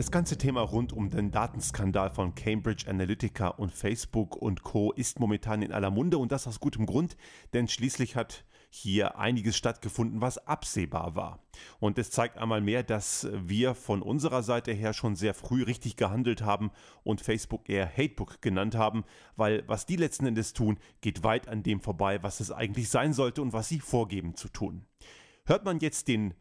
Das ganze Thema rund um den Datenskandal von Cambridge Analytica und Facebook und Co. ist momentan in aller Munde und das aus gutem Grund, denn schließlich hat hier einiges stattgefunden, was absehbar war. Und es zeigt einmal mehr, dass wir von unserer Seite her schon sehr früh richtig gehandelt haben und Facebook eher Hatebook genannt haben, weil was die letzten Endes tun, geht weit an dem vorbei, was es eigentlich sein sollte und was sie vorgeben zu tun. Hört man jetzt den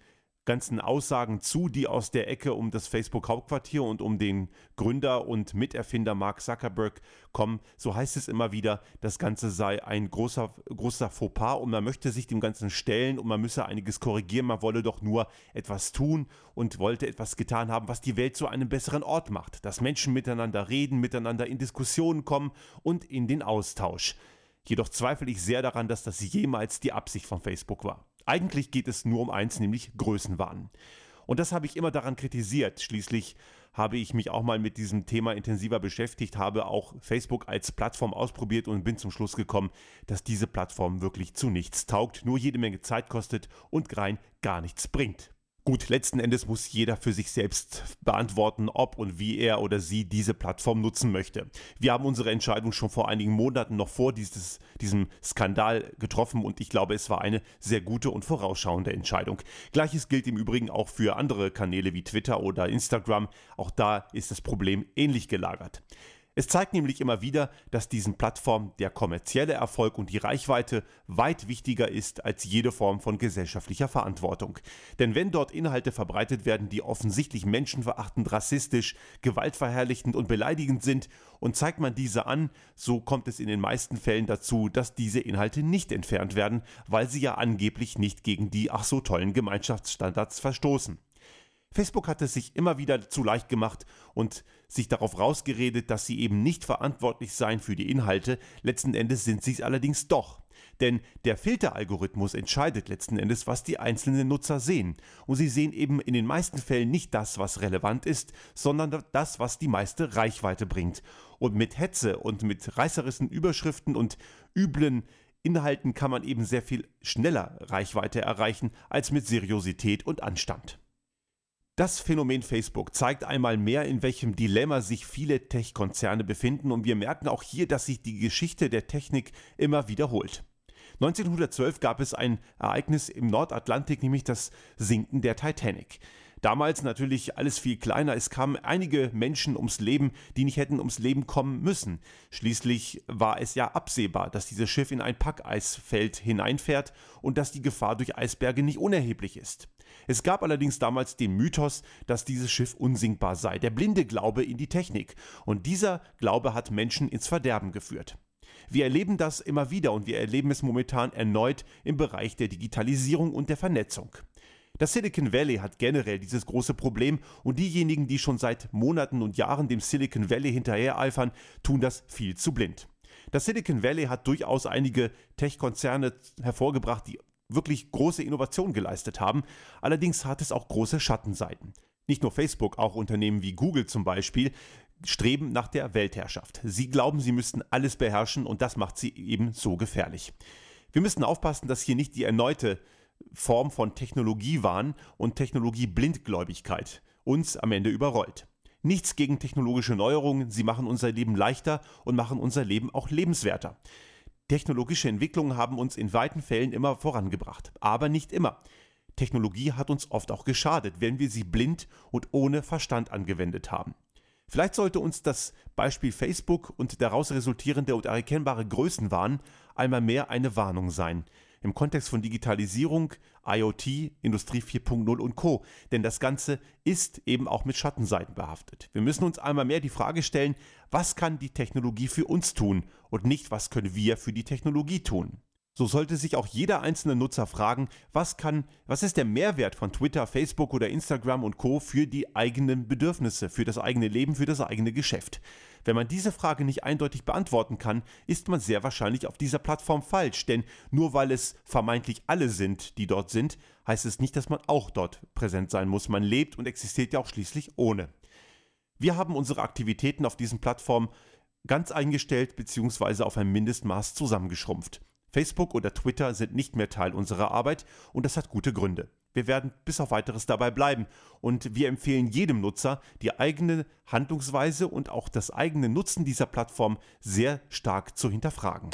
ganzen Aussagen zu, die aus der Ecke um das Facebook-Hauptquartier und um den Gründer und Miterfinder Mark Zuckerberg kommen, so heißt es immer wieder, das Ganze sei ein großer, großer Fauxpas und man möchte sich dem Ganzen stellen und man müsse einiges korrigieren, man wolle doch nur etwas tun und wollte etwas getan haben, was die Welt zu einem besseren Ort macht, dass Menschen miteinander reden, miteinander in Diskussionen kommen und in den Austausch. Jedoch zweifle ich sehr daran, dass das jemals die Absicht von Facebook war. Eigentlich geht es nur um eins, nämlich Größenwahn. Und das habe ich immer daran kritisiert. Schließlich habe ich mich auch mal mit diesem Thema intensiver beschäftigt, habe auch Facebook als Plattform ausprobiert und bin zum Schluss gekommen, dass diese Plattform wirklich zu nichts taugt, nur jede Menge Zeit kostet und rein gar nichts bringt. Gut, letzten Endes muss jeder für sich selbst beantworten, ob und wie er oder sie diese Plattform nutzen möchte. Wir haben unsere Entscheidung schon vor einigen Monaten noch vor dieses, diesem Skandal getroffen und ich glaube, es war eine sehr gute und vorausschauende Entscheidung. Gleiches gilt im Übrigen auch für andere Kanäle wie Twitter oder Instagram. Auch da ist das Problem ähnlich gelagert. Es zeigt nämlich immer wieder, dass diesen Plattformen der kommerzielle Erfolg und die Reichweite weit wichtiger ist als jede Form von gesellschaftlicher Verantwortung. Denn wenn dort Inhalte verbreitet werden, die offensichtlich menschenverachtend, rassistisch, gewaltverherrlichend und beleidigend sind, und zeigt man diese an, so kommt es in den meisten Fällen dazu, dass diese Inhalte nicht entfernt werden, weil sie ja angeblich nicht gegen die ach so tollen Gemeinschaftsstandards verstoßen. Facebook hat es sich immer wieder zu leicht gemacht und sich darauf rausgeredet, dass sie eben nicht verantwortlich seien für die Inhalte. Letzten Endes sind sie es allerdings doch. Denn der Filteralgorithmus entscheidet letzten Endes, was die einzelnen Nutzer sehen. Und sie sehen eben in den meisten Fällen nicht das, was relevant ist, sondern das, was die meiste Reichweite bringt. Und mit Hetze und mit reißerischen Überschriften und üblen Inhalten kann man eben sehr viel schneller Reichweite erreichen als mit Seriosität und Anstand. Das Phänomen Facebook zeigt einmal mehr, in welchem Dilemma sich viele Tech-Konzerne befinden und wir merken auch hier, dass sich die Geschichte der Technik immer wiederholt. 1912 gab es ein Ereignis im Nordatlantik, nämlich das Sinken der Titanic. Damals natürlich alles viel kleiner. Es kamen einige Menschen ums Leben, die nicht hätten ums Leben kommen müssen. Schließlich war es ja absehbar, dass dieses Schiff in ein Packeisfeld hineinfährt und dass die Gefahr durch Eisberge nicht unerheblich ist. Es gab allerdings damals den Mythos, dass dieses Schiff unsinkbar sei, der blinde Glaube in die Technik. Und dieser Glaube hat Menschen ins Verderben geführt. Wir erleben das immer wieder und wir erleben es momentan erneut im Bereich der Digitalisierung und der Vernetzung. Das Silicon Valley hat generell dieses große Problem und diejenigen, die schon seit Monaten und Jahren dem Silicon Valley hinterhereifern, tun das viel zu blind. Das Silicon Valley hat durchaus einige Tech-Konzerne hervorgebracht, die wirklich große Innovationen geleistet haben. Allerdings hat es auch große Schattenseiten. Nicht nur Facebook, auch Unternehmen wie Google zum Beispiel streben nach der Weltherrschaft. Sie glauben, sie müssten alles beherrschen und das macht sie eben so gefährlich. Wir müssen aufpassen, dass hier nicht die erneute Form von Technologiewahn und Technologieblindgläubigkeit uns am Ende überrollt. Nichts gegen technologische Neuerungen, sie machen unser Leben leichter und machen unser Leben auch lebenswerter. Technologische Entwicklungen haben uns in weiten Fällen immer vorangebracht, aber nicht immer. Technologie hat uns oft auch geschadet, wenn wir sie blind und ohne Verstand angewendet haben. Vielleicht sollte uns das Beispiel Facebook und daraus resultierende und erkennbare Größenwahn einmal mehr eine Warnung sein im Kontext von Digitalisierung, IoT, Industrie 4.0 und Co. Denn das Ganze ist eben auch mit Schattenseiten behaftet. Wir müssen uns einmal mehr die Frage stellen, was kann die Technologie für uns tun und nicht, was können wir für die Technologie tun. So sollte sich auch jeder einzelne Nutzer fragen, was kann, was ist der Mehrwert von Twitter, Facebook oder Instagram und Co. für die eigenen Bedürfnisse, für das eigene Leben, für das eigene Geschäft. Wenn man diese Frage nicht eindeutig beantworten kann, ist man sehr wahrscheinlich auf dieser Plattform falsch, denn nur weil es vermeintlich alle sind, die dort sind, heißt es nicht, dass man auch dort präsent sein muss. Man lebt und existiert ja auch schließlich ohne. Wir haben unsere Aktivitäten auf diesen Plattformen ganz eingestellt bzw. auf ein Mindestmaß zusammengeschrumpft. Facebook oder Twitter sind nicht mehr Teil unserer Arbeit und das hat gute Gründe. wir werden bis auf weiteres dabei bleiben. Und wir empfehlen jedem Nutzer, die eigene Handlungsweise und auch das eigene Nutzen dieser Plattform sehr stark zu hinterfragen.